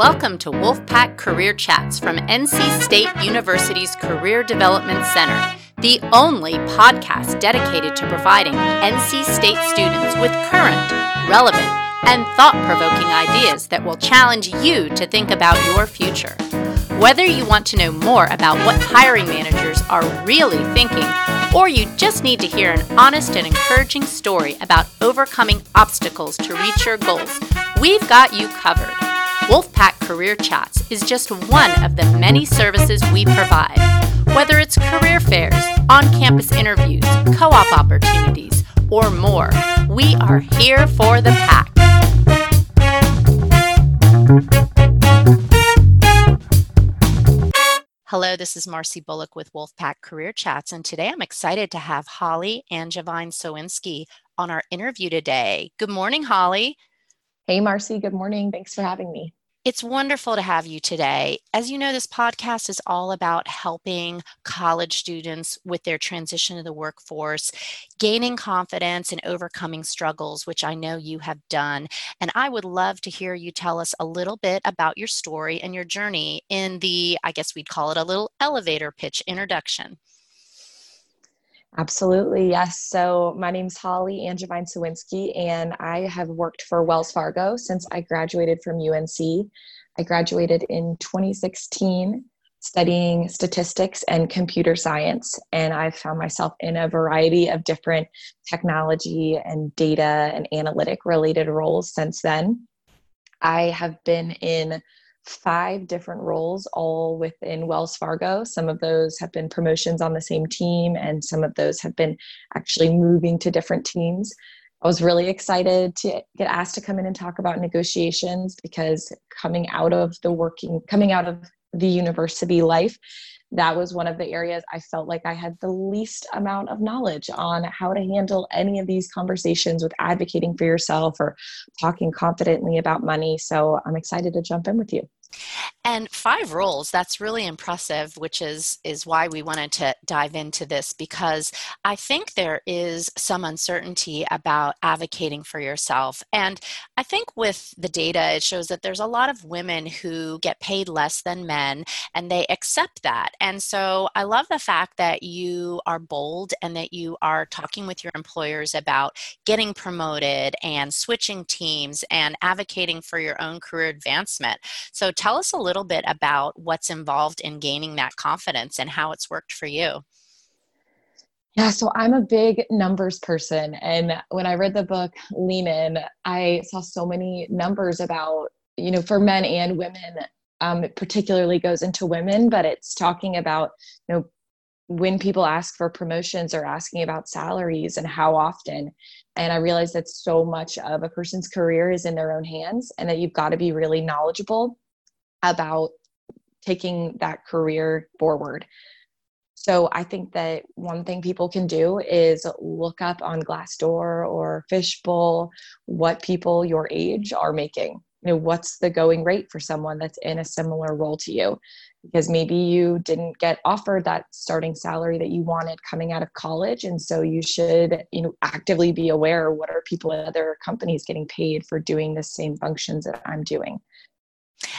Welcome to Wolfpack Career Chats from NC State University's Career Development Center, the only podcast dedicated to providing NC State students with current, relevant, and thought provoking ideas that will challenge you to think about your future. Whether you want to know more about what hiring managers are really thinking, or you just need to hear an honest and encouraging story about overcoming obstacles to reach your goals, we've got you covered. Wolfpack Career Chats is just one of the many services we provide. Whether it's career fairs, on campus interviews, co op opportunities, or more, we are here for the pack. Hello, this is Marcy Bullock with Wolfpack Career Chats, and today I'm excited to have Holly Angevine Sowinski on our interview today. Good morning, Holly. Hey, Marcy. Good morning. Thanks for having me. It's wonderful to have you today. As you know, this podcast is all about helping college students with their transition to the workforce, gaining confidence and overcoming struggles, which I know you have done. And I would love to hear you tell us a little bit about your story and your journey in the, I guess we'd call it a little elevator pitch introduction. Absolutely, yes. So my name's Holly Angevine Sowinski, and I have worked for Wells Fargo since I graduated from UNC. I graduated in 2016 studying statistics and computer science, and I've found myself in a variety of different technology and data and analytic related roles since then. I have been in five different roles, all within Wells Fargo. Some of those have been promotions on the same team, and some of those have been actually moving to different teams. I was really excited to get asked to come in and talk about negotiations because coming out of the working, coming out of the university life, that was one of the areas I felt like I had the least amount of knowledge on how to handle any of these conversations with advocating for yourself or talking confidently about money. So I'm excited to jump in with you. And five roles, that's really impressive, which is is why we wanted to dive into this because I think there is some uncertainty about advocating for yourself. And I think with the data it shows that there's a lot of women who get paid less than men and they accept that. And so I love the fact that you are bold and that you are talking with your employers about getting promoted and switching teams and advocating for your own career advancement. So tell us a little bit about what's involved in gaining that confidence and how it's worked for you. Yeah, so I'm a big numbers person. And when I read the book Lean In, I saw so many numbers about, you know, for men and women. Um, it particularly goes into women, but it's talking about, you know, when people ask for promotions or asking about salaries and how often. And I realized that so much of a person's career is in their own hands and that you've got to be really knowledgeable about taking that career forward. So I think that one thing people can do is look up on Glassdoor or Fishbowl what people your age are making. You know, what's the going rate for someone that's in a similar role to you? Because maybe you didn't get offered that starting salary that you wanted coming out of college. And so you should, you know, actively be aware what are people at other companies getting paid for doing the same functions that I'm doing.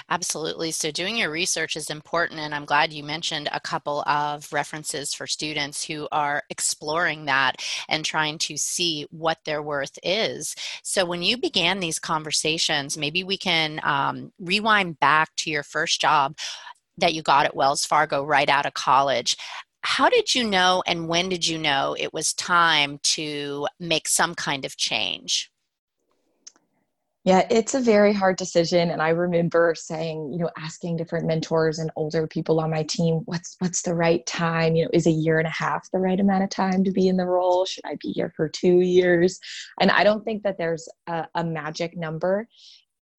Absolutely. So, doing your research is important, and I'm glad you mentioned a couple of references for students who are exploring that and trying to see what their worth is. So, when you began these conversations, maybe we can um, rewind back to your first job that you got at Wells Fargo right out of college. How did you know, and when did you know it was time to make some kind of change? Yeah, it's a very hard decision and I remember saying, you know, asking different mentors and older people on my team, what's what's the right time? You know, is a year and a half the right amount of time to be in the role? Should I be here for 2 years? And I don't think that there's a, a magic number.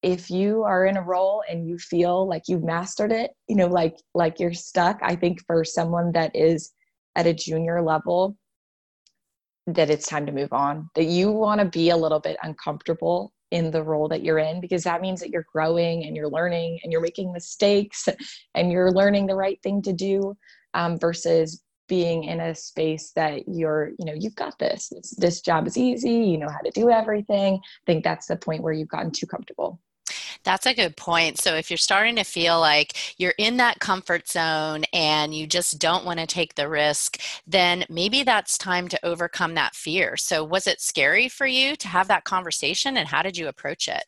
If you are in a role and you feel like you've mastered it, you know, like like you're stuck, I think for someone that is at a junior level, that it's time to move on that you want to be a little bit uncomfortable in the role that you're in because that means that you're growing and you're learning and you're making mistakes and you're learning the right thing to do um, versus being in a space that you're you know you've got this. this this job is easy you know how to do everything i think that's the point where you've gotten too comfortable That's a good point. So, if you're starting to feel like you're in that comfort zone and you just don't want to take the risk, then maybe that's time to overcome that fear. So, was it scary for you to have that conversation and how did you approach it?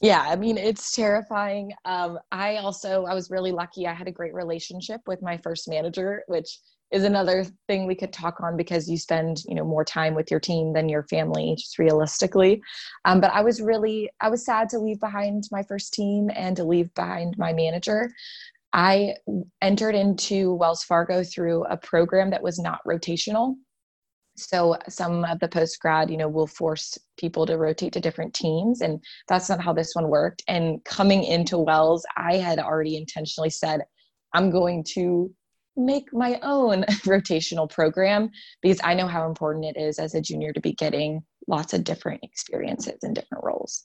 Yeah, I mean, it's terrifying. Um, I also, I was really lucky. I had a great relationship with my first manager, which is another thing we could talk on because you spend you know more time with your team than your family just realistically. Um, but i was really i was sad to leave behind my first team and to leave behind my manager. I entered into wells fargo through a program that was not rotational. So some of the post grad you know will force people to rotate to different teams and that's not how this one worked. And coming into wells i had already intentionally said i'm going to make my own rotational program because I know how important it is as a junior to be getting lots of different experiences and different roles.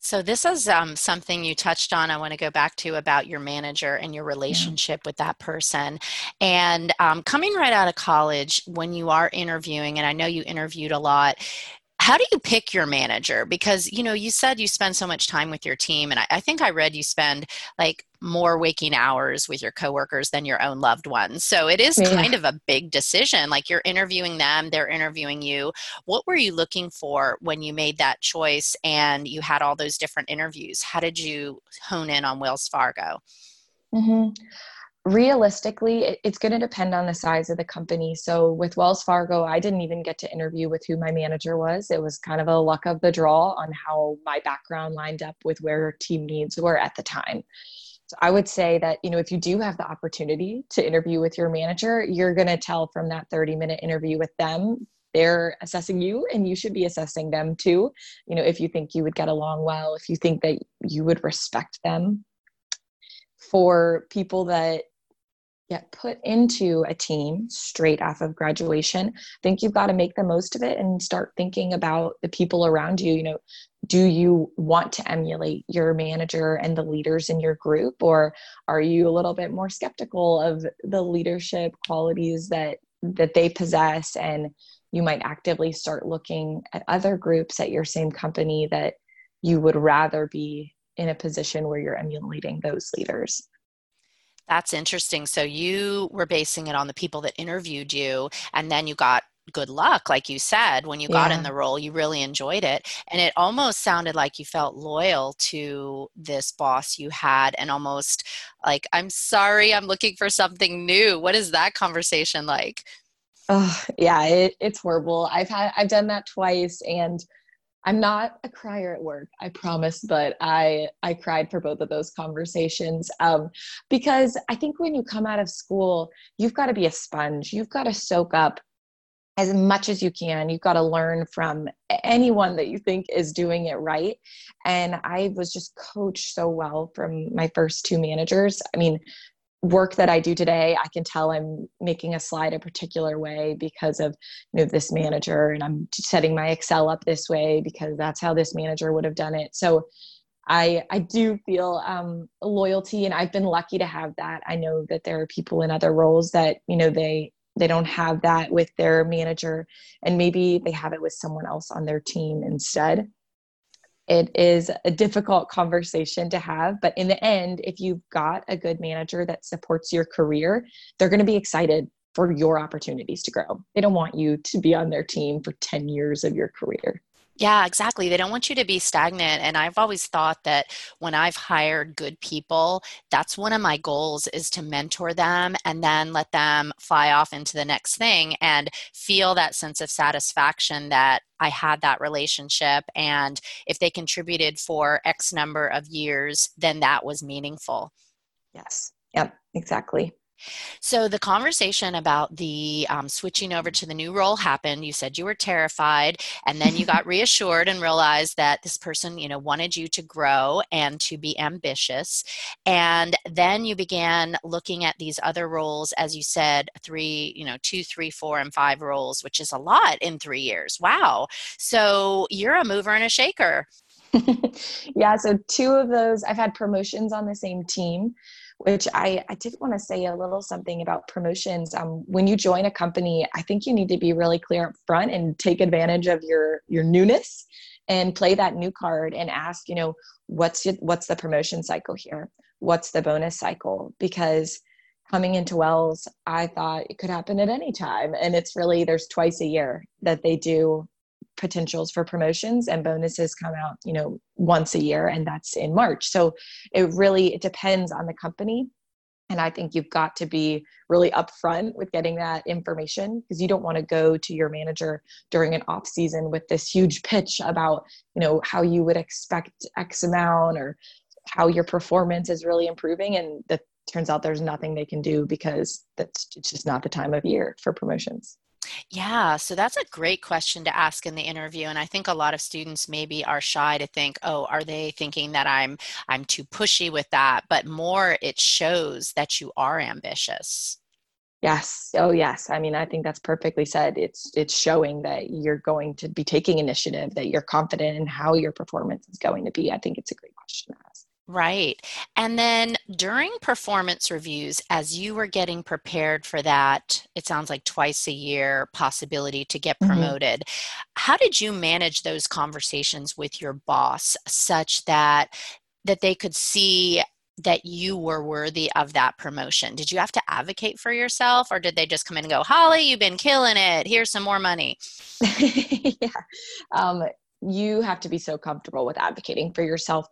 So, this is um, something you touched on. I want to go back to about your manager and your relationship yeah. with that person. And um, coming right out of college, when you are interviewing, and I know you interviewed a lot, how do you pick your manager? Because you know you said you spend so much time with your team and I, I, think i read you spend like more waking hours with your coworkers than your own loved ones. So it is yeah. kind of a big decision like you're interviewing them they're interviewing you. What were you looking for when you made that choice and you had all those different interviews? How did you hone in on wells fargo? Mm-hmm realistically it's going to depend on the size of the company. So with wells fargo i didn't even get to interview with who my manager was. It was kind of a luck of the draw on how my background lined up with where team needs were at the time. So i would say that you know if you do have the opportunity to interview with your manager you're going to tell from that 30 minute interview with them they're assessing you and you should be assessing them too. You know if you think you would get along well if you think that you would respect them. For people that get put into a team straight off of graduation i think you've got to make the most of it and start thinking about the people around you you know do you want to emulate your manager and the leaders in your group or are you a little bit more skeptical of the leadership qualities that that they possess? And you might actively start looking at other groups at your same company that you would rather be in a position where you're emulating those leaders that's interesting. So you were basing it on the people that interviewed you, and then you got good luck, like you said, when you got in the role, you really enjoyed it. And it almost sounded like you felt loyal to this boss you had, and almost like, I'm sorry, I'm looking for something new. What is that conversation like? Oh, yeah, it, it's horrible. I've had, I've done that twice, and I'm not a crier at work, I promise, but I I cried for both of those conversations um, because I think when you come out of school, you've got to be a sponge. You've got to soak up as much as you can. You've got to learn from anyone that you think is doing it right. And I was just coached so well from my first two managers. I mean, work that I do today, I can tell I'm making a slide a particular way because of you know this manager, and I'm setting my Excel up this way because that's how this manager would have done it. So I I do feel um, loyalty, and I've been lucky to have that. I know that there are people in other roles that you know they they don't have that with their manager, and maybe they have it with someone else on their team instead it is a difficult conversation to have but in the end if you've got a good manager that supports your career they're going to be excited for your opportunities to grow. They don't want you to be on their team for 10 years of your career yeah, exactly. They don't want you to be stagnant. And I've always thought that when I've hired good people, that's one of my goals is to mentor them and then let them fly off into the next thing and feel that sense of satisfaction that I had that relationship. And if they contributed for X number of years, then that was meaningful. Yes. Yep. Exactly. So the conversation about the um, switching over to the new role happened. You said you were terrified, and then you got reassured and realized that this person, you know, wanted you to grow and to be ambitious. And then you began looking at these other roles, as you said, three, you know, two, three, four, and five roles, which is a lot in three years. Wow. So you're a mover and a shaker. yeah. So two of those, I've had promotions on the same team which I, I did want to say a little something about promotions. Um, when you join a company, I think you need to be really clear up front and take advantage of your your newness and play that new card and ask you know what's your, what's the promotion cycle here what's the bonus cycle because coming into wells i thought it could happen at any time and it's really there's twice a year that they do potentials for promotions and bonuses come out you know once a year and that's in march. So it really it depends on the company. And i think you've got to be really upfront with getting that information because you don't want to go to your manager during an off season with this huge pitch about you know how you would expect x amount or how your performance is really improving. And that turns out there's nothing they can do because that's it's just not the time of year for promotions yeah, so that's a great question to ask in the interview and I think a lot of students maybe are shy to think, "Oh, are they thinking that I'm I'm too pushy with that?" But more it shows that you are ambitious. Yes. Oh, yes. I mean, I think that's perfectly said. It's it's showing that you're going to be taking initiative, that you're confident in how your performance is going to be. I think it's a great question. Right. And then during performance reviews, as you were getting prepared for that, it sounds like twice a year possibility to get mm-hmm. promoted. Mm-hmm. How did you manage those conversations with your boss such that that they could see that you were worthy of that promotion? Did you have to advocate for yourself or did they just come in and go, Holly, you've been killing it. Here's some more money? yeah. Um, you have to be so comfortable with advocating for yourself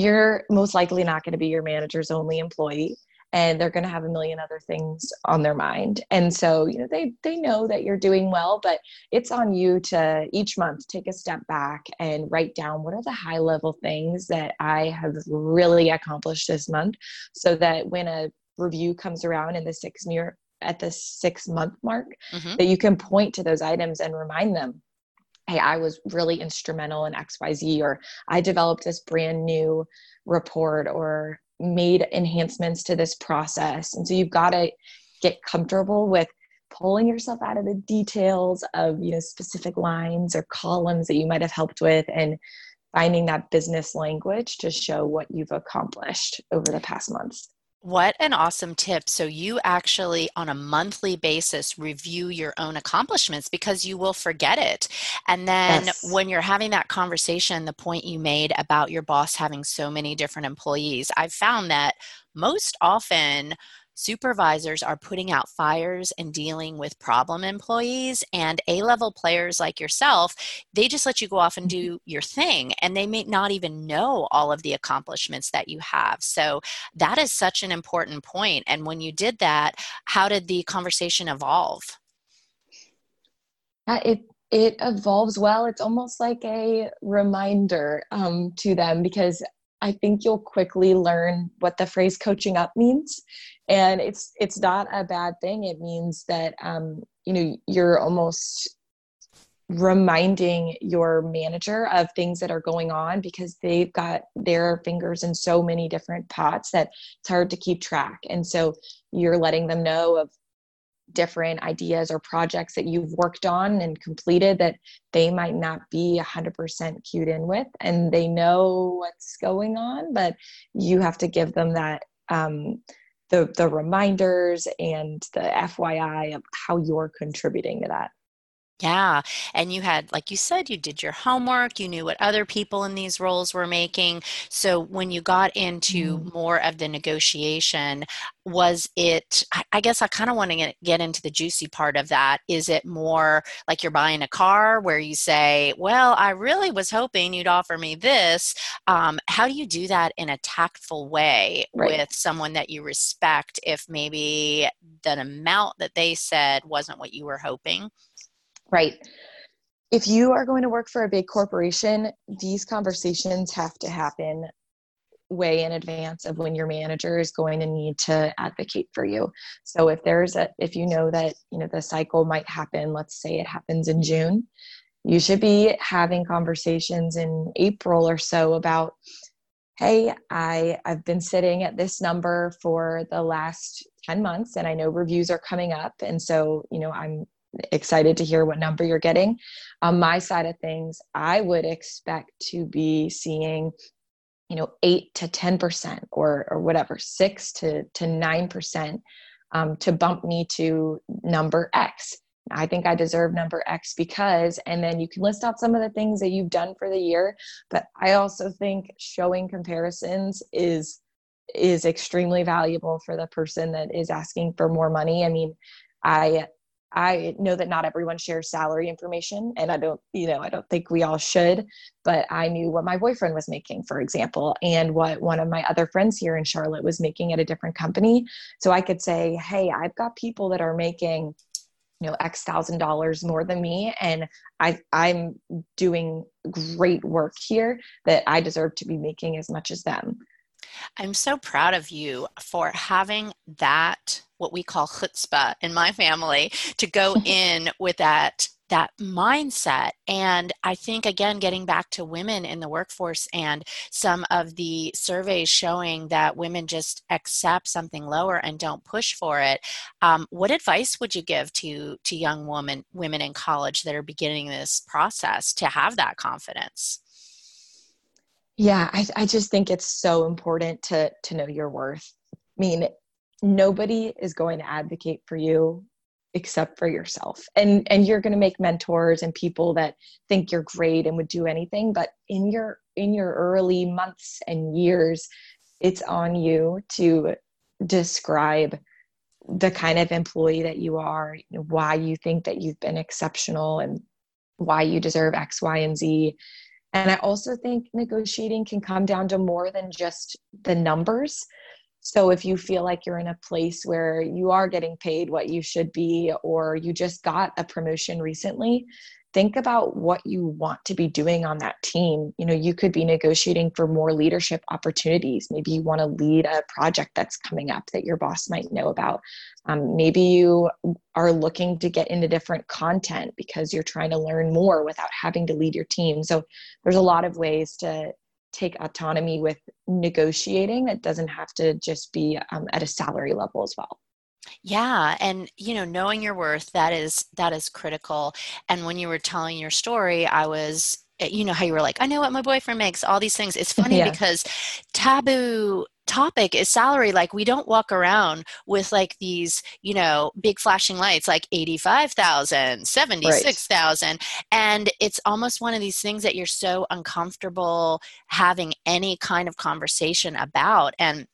you're most likely not going to be your manager's only employee and they're going to have a million other things on their mind and so you know they they know that you're doing well but it's on you to each month take a step back and write down what are the high level things that i have really accomplished this month so that when a review comes around in the six year at the six month mark mm-hmm. that you can point to those items and remind them hey, I was really instrumental in XYZ, or I developed this brand new report or made enhancements to this process. And so you've got to get comfortable with pulling yourself out of the details of you know specific lines or columns that you might have helped with and finding that business language to show what you've accomplished over the past months what an awesome tip. So, you actually, on a monthly basis, review your own accomplishments because you will forget it. And then, yes. when you're having that conversation, the point you made about your boss having so many different employees, I've found that most often supervisors are putting out fires and dealing with problem employees and a level players like yourself they just let you go off and mm-hmm. do your thing and they may not even know all of the accomplishments that you have. So that is such an important point and when you did that how did the conversation evolve? Uh, it it evolves well. It's almost like a reminder um, to them because I think you'll quickly learn what the phrase coaching up means. And it's it's not a bad thing. It means that um, you know you're almost reminding your manager of things that are going on because they've got their fingers in so many different pots that it's hard to keep track. And so you're letting them know of different ideas or projects that you've worked on and completed that they might not be 100% cued in with and they know what's going on but you have to give them that um, the the reminders and the fyi of how you're contributing to that yeah. And you had, like you said, you did your homework, you knew what other people in these roles were making. So when you got into mm. more of the negotiation, was it, I guess I kind of want to get into the juicy part of that. Is it more like you're buying a car where you say, well, I really was hoping you'd offer me this? Um, how do you do that in a tactful way right. with someone that you respect if maybe the amount that they said wasn't what you were hoping? Right? If you are going to work for a big corporation, these conversations have to happen way in advance of when your manager is going to need to advocate for you. So if there's a if you know that, you know, the cycle might happen, let's say it happens in June, you should be having conversations in April or so about hey, I I've been sitting at this number for the last 10 months and I know reviews are coming up and so, you know, I'm excited to hear what number you're getting. On my side of things, I would expect to be seeing, you know, eight to ten percent, or or whatever, six to to nine percent, um, to bump me to number X. I think I deserve number X because, and then you can list out some of the things that you've done for the year. But I also think showing comparisons is is extremely valuable for the person that is asking for more money. I mean, I I know that not everyone shares salary information and I don't, you know, I don't think we all should, but I knew what my boyfriend was making, for example, and what one of my other friends here in Charlotte was making at a different company. So I could say, hey, I've got people that are making you know x thousand dollars more than me and i i'm doing great work here that i deserve to be making as much as them i'm so proud of you for having that what we call chutzpah in my family to go in with that that mindset. And I think, again, getting back to women in the workforce and some of the surveys showing that women just accept something lower and don't push for it. Um, what advice would you give to, to young women, women in college that are beginning this process to have that confidence? Yeah, I, I just think it's so important to to know your worth. I mean, nobody is going to advocate for you except for yourself and and you're going to make mentors and people that think you're great and would do anything but in your in your early months and years it's on you to describe the kind of employee that you are why you think that you've been exceptional and why you deserve x y and z and i also think negotiating can come down to more than just the numbers. So if you feel like you're in a place where you are getting paid what you should be, or you just got a promotion recently, think about what you want to be doing on that team. You know, you could be negotiating for more leadership opportunities. Maybe you want to lead a project that's coming up that your boss might know about. Um, maybe you are looking to get into different content because you're trying to learn more without having to lead your team. So there's a lot of ways to take autonomy with negotiating it doesn't have to just be um, at a salary level as well yeah and you know knowing your worth that is that is critical and when you were telling your story i was eh, you know how you were like i know what my boyfriend makes all these things it's funny yeah. because taboo topic is salary like we don't walk around with like these you know big flashing lights like 85,000 76,000 right. and it's almost one of these things that you're so uncomfortable having any kind of conversation about and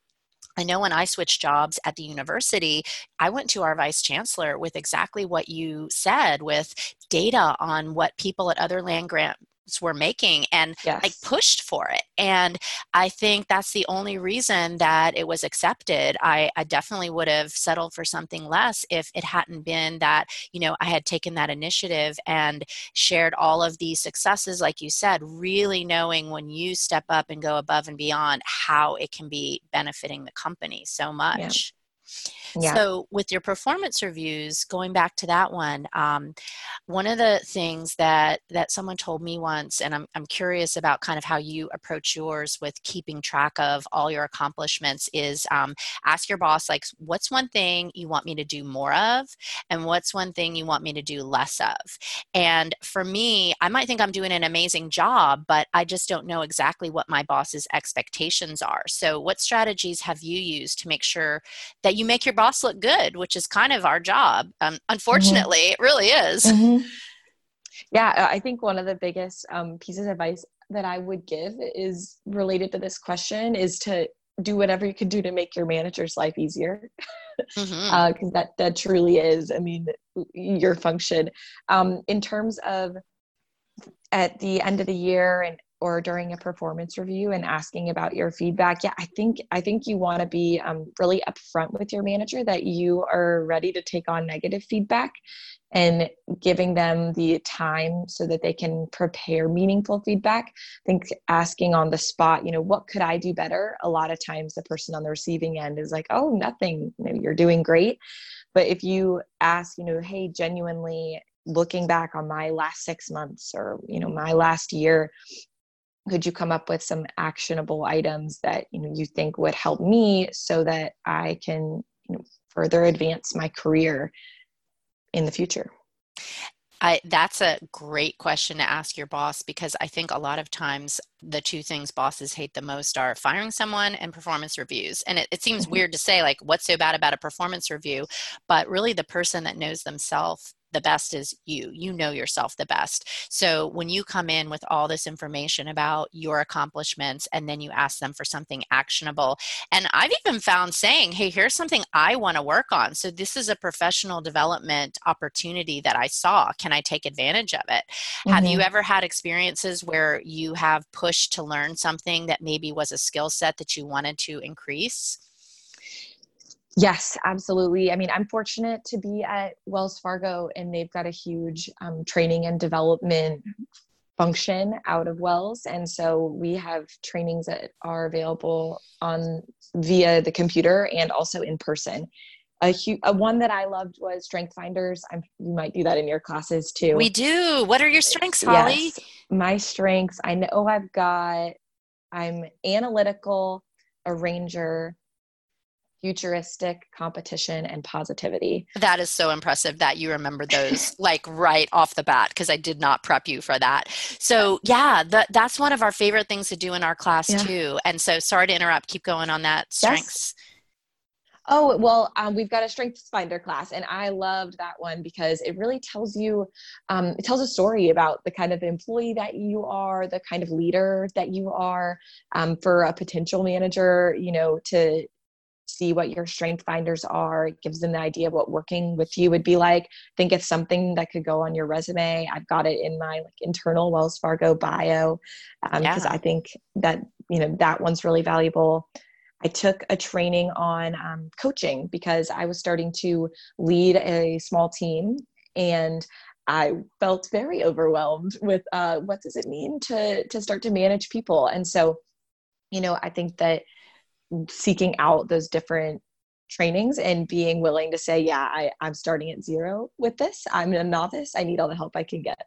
I know when I switched jobs at the university, I went to our vice chancellor with exactly what you said with data on what people at other land grant were making and yes. I pushed for it. And I think that's the only reason that it was accepted. I, I definitely would have settled for something less if it hadn't been that, you know, I had taken that initiative and shared all of these successes, like you said, really knowing when you step up and go above and beyond how it can be benefiting the company so much. Yeah. So, with your performance reviews, going back to that one, um, one of the things that that someone told me once, and I'm I'm curious about kind of how you approach yours with keeping track of all your accomplishments, is um, ask your boss like, what's one thing you want me to do more of, and what's one thing you want me to do less of. And for me, I might think I'm doing an amazing job, but I just don't know exactly what my boss's expectations are. So, what strategies have you used to make sure that you make your boss boss look good, which is kind of our job. Um, mm-hmm. unfortunately, mm-hmm. it really is. Mm-hmm. Yeah, I think one of the biggest um, pieces of advice that I would give is related to this question is to do whatever you can do to make your manager's life easier because mm-hmm. uh, that that truly is i mean your function um, in terms of at the end of the year and or during a performance review and asking about your feedback yeah i think i think you want to be um, really upfront with your manager that you are ready to take on negative feedback and giving them the time so that they can prepare meaningful feedback. I think asking on the spot you know what could i do better? A lot of times the person on the receiving end is like oh nothing. You know, you're doing great. But if you ask you know hey genuinely looking back on my last six months or you know my last year could you come up with some actionable items that you know you think would help me so that i can you know, further advance my career in the future I, that's a great question to ask your boss because I think a lot of times the two things bosses hate the most are firing someone and performance reviews. And it, it seems mm-hmm. weird to say, like, what's so bad about a performance review? But really, the person that knows themselves the best is you. You know yourself the best. So when you come in with all this information about your accomplishments and then you ask them for something actionable, and I've even found saying, hey, here's something I want to work on. So this is a professional development opportunity that I saw. Can I take advantage of it? Mm-hmm. Have you mm-hmm. ever had experiences where you have pushed to learn something that maybe was a skill set that you wanted to increase? Yes, absolutely. I mean, I'm fortunate to be at Wells Fargo, and they've got a huge um, training and development function out of Wells, and so we have trainings that are available on via the computer and also in person. A, hu- a one that I loved was Strength Finders. I'm, you might do that in your classes too. We do. What are your strengths, Holly? Yes, my strengths. I know I've got. I'm analytical, Arranger, futuristic competition and positivity. That is so impressive that you remember those like right off the bat because I did not prep you for that. So, yeah, that, that's one of our favorite things to do in our class yeah. too. And so, sorry to interrupt, keep going on that strengths. Yes. Oh, well, um, we've got a strengths finder class, and I loved that one because it really tells you, um, it tells a story about the kind of employee that you are, the kind of leader that you are um, for a potential manager, you know, to see what your strength finders are. It gives them the idea of what working with you would be like. I think it's something that could go on your resume. I've got it in my like internal wells fargo bio because um, yeah. i think that you know that one's really valuable. I took a training on um, coaching because i was starting to lead a small team and I felt very overwhelmed with uh, what does it mean to to start to manage people, and so, you know, I think that seeking out those different trainings and being willing to say, yeah, I, I'm starting at zero with this. I'm a novice. I need all the help I can get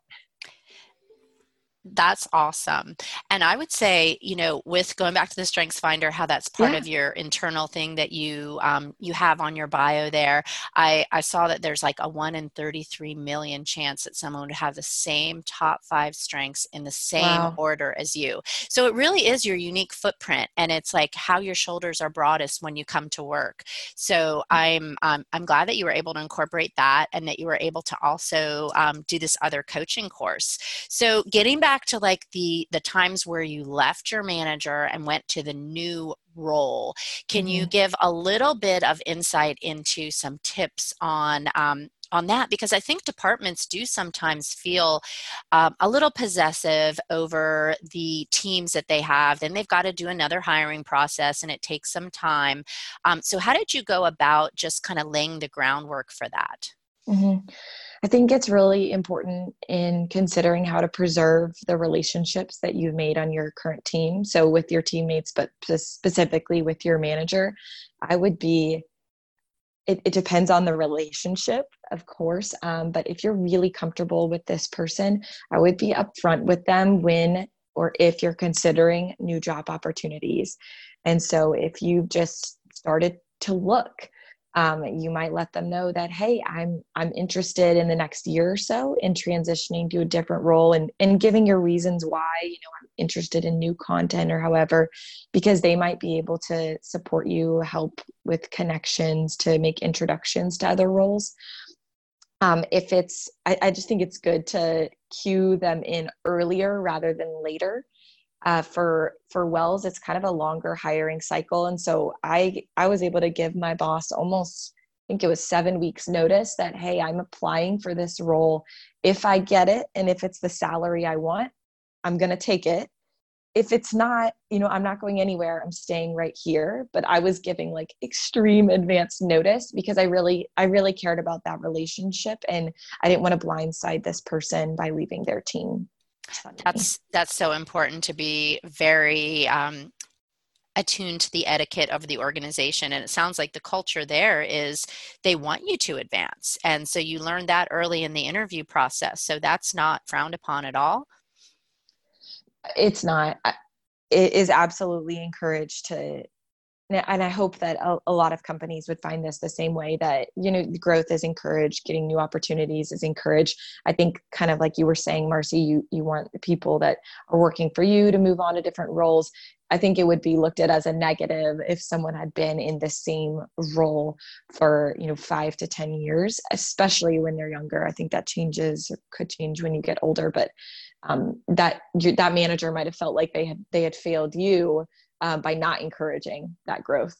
that's awesome. And i would say you know with going back to the strengths finder how that's part yeah. of your internal thing that you um, you have on your bio there i i saw that there's like a 1 in 33 million chance that someone would have the same top five strengths in the same wow. order as you. So it really is your unique footprint and it's like how your shoulders are broadest when you come to work. So i'm um, i'm glad that you were able to incorporate that and that you were able to also um, do this other coaching course. So getting back back to like the the times where you left your manager and went to the new role can mm-hmm. you give a little bit of insight into some tips on um, on that because I think departments do sometimes feel um, a little possessive over the teams that they have. Then they've got to do another hiring process and it takes some time. Um, so, how did you go about just kind of laying the groundwork for that? Mm-hmm. I think it's really important in considering how to preserve the relationships that you've made on your current team. So, with your teammates, but specifically with your manager, I would be, it, it depends on the relationship, of course. Um, but if you're really comfortable with this person, I would be upfront with them when or if you're considering new job opportunities. And so, if you've just started to look, um, you might let them know that hey i'm i'm interested in the next year or so in transitioning to a different role and and giving your reasons why you know i'm interested in new content or however because they might be able to support you help with connections to make introductions to other roles. Um, if it's I, I just think it's good to cue them in earlier rather than later uh, for for wells it's kind of a longer hiring cycle. And so i i was able to give my boss almost i think it was seven weeks notice that hey i'm applying for this role. If i get it and if it's the salary i want i'm going to take it. If it's not you know i'm not going anywhere. I'm staying right here. But i was giving like extreme advance notice because i really i really cared about that relationship and i didn't want to blindside this person by leaving their team that's that's so important to be very um, attuned to the etiquette of the organization. And it sounds like the culture there is they want you to advance. And so you learn that early in the interview process. So that's not frowned upon at all? It's not. It is absolutely encouraged to and I hope that a, a, lot of companies would find this the same way that you know growth is encouraged, getting new opportunities is encouraged. I think kind of like you were saying, Marcy, you you want people that are working for you to move on to different roles. I think it would be looked at as a negative if someone had been in the same role for you know five to ten years, especially when they're younger. I think that changes or could change when you get older, but um, that that manager might have felt like they had they had failed you uh, by not encouraging that growth.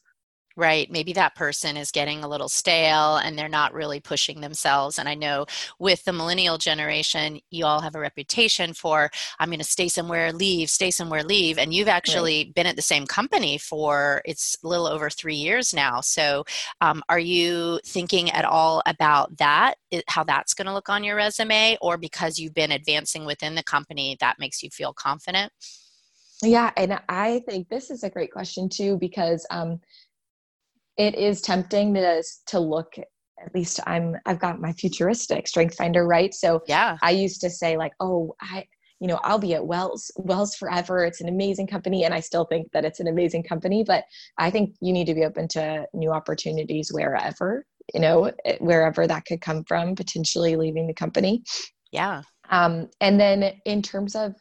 Right. Maybe that person is getting a little stale and they're not really pushing themselves. And i know with the millennial generation you all have a reputation for i'm going to stay somewhere leave stay somewhere leave. And you've actually right. been at the same company for it's a little over three years now. So um, are you thinking at all about that how that's going to look on your resume? Or because you've been advancing within the company that makes you feel confident yeah, and I think this is a great question too because um, it is tempting to to look. At least I'm I've got my futuristic strength finder right. So yeah, I used to say like, oh, I you know I'll be at Wells Wells forever. It's an amazing company, and I still think that it's an amazing company. But I think you need to be open to new opportunities wherever you know eh, wherever that could come from. Potentially leaving the company. Yeah. Um, and then in terms of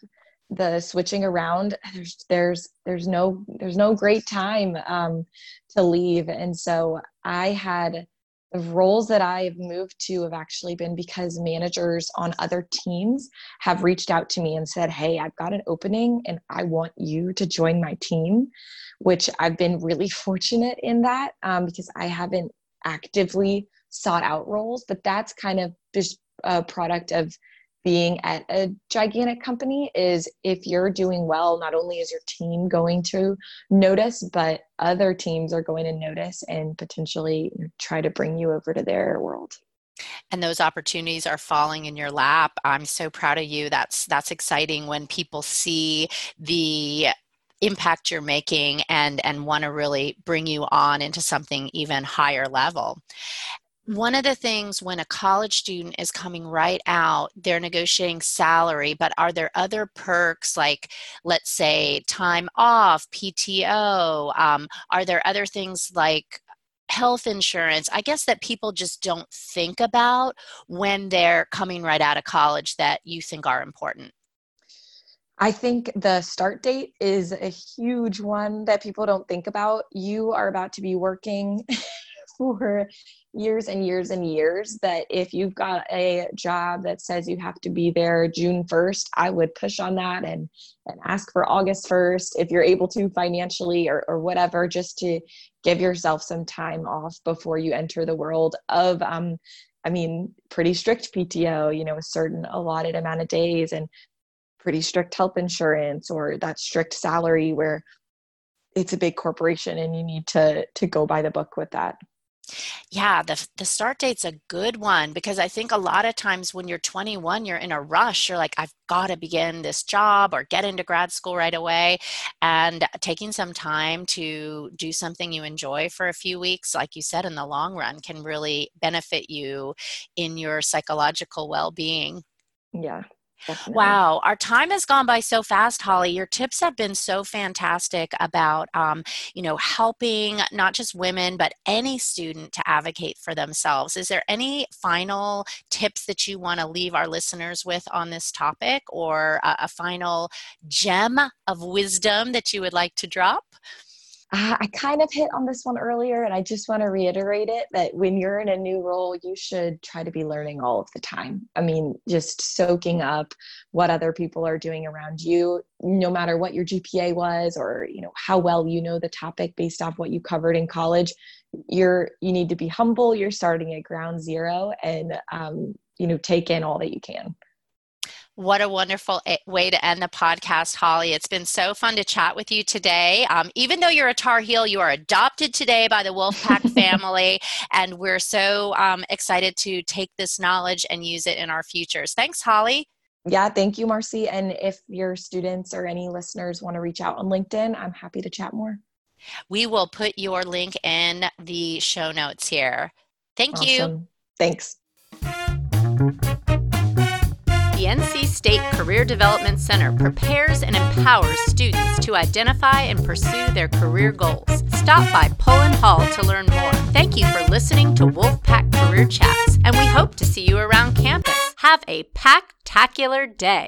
the switching around there's there's there's no there's no great time um, to leave. And so i had the roles that i've moved to have actually been because managers on other teams have reached out to me and said hey i've got an opening and i want you to join my team which i've been really fortunate in that um, because i haven't actively sought out roles but that's kind of just a product of being at a gigantic company is if you're doing well, not only is your team going to notice, but other teams are going to notice and potentially try to bring you over to their world. And those opportunities are falling in your lap. I'm so proud of you. That's that's exciting when people see the impact you're making and and want to really bring you on into something even higher level one of the things when a college student is coming right out, they're negotiating salary, but are there other perks like, let's say, time off, PTO? Um, are there other things like health insurance? I guess that people just don't think about when they're coming right out of college that you think are important. I think the start date is a huge one that people don't think about. You are about to be working for years and years and years that if you've got a job that says you have to be there June 1st, I would push on that and, and ask for August 1st if you're able to financially or, or whatever, just to give yourself some time off before you enter the world of, um, I mean, pretty strict PTO, you know, a certain allotted amount of days and pretty strict health insurance or that strict salary where it's a big corporation and you need to to go by the book with that yeah, the, the start date's a good one because I think a lot of times when you're 21, you're in a rush. You're like, I've got to begin this job or get into grad school right away. And taking some time to do something you enjoy for a few weeks, like you said, in the long run, can really benefit you in your psychological well being. Yeah, Definitely. Wow, our time has gone by so fast, Holly. Your tips have been so fantastic about, um, you know, helping not just women but any student to advocate for themselves. Is there any final tips that you want to leave our listeners with on this topic, or a, a final gem of wisdom that you would like to drop? Uh, I kind of hit on this one earlier, and I just want to reiterate it that when you're in a new role, you should try to be learning all of the time. I mean, just soaking up what other people are doing around you, no matter what your GPA was or you know how well you know the topic based off what you covered in college. You're you need to be humble. You're starting at ground zero, and um, you know take in all that you can. What a wonderful way to end the podcast, Holly. It's been so fun to chat with you today. Um, even though you're a Tar Heel, you are adopted today by the Wolfpack family, and we're so um, excited to take this knowledge and use it in our futures. Thanks, Holly. Yeah, thank you, Marcy. And if your students or any listeners want to reach out on LinkedIn, I'm happy to chat more. We will put your link in the show notes here. Thank awesome. you. Thanks. NC State Career Development Center prepares and empowers students to identify and pursue their career goals. stop by Pullen Hall to learn more. Thank you for listening to Wolfpack Career Chats, and we hope to see you around campus. Have a pack-tacular day.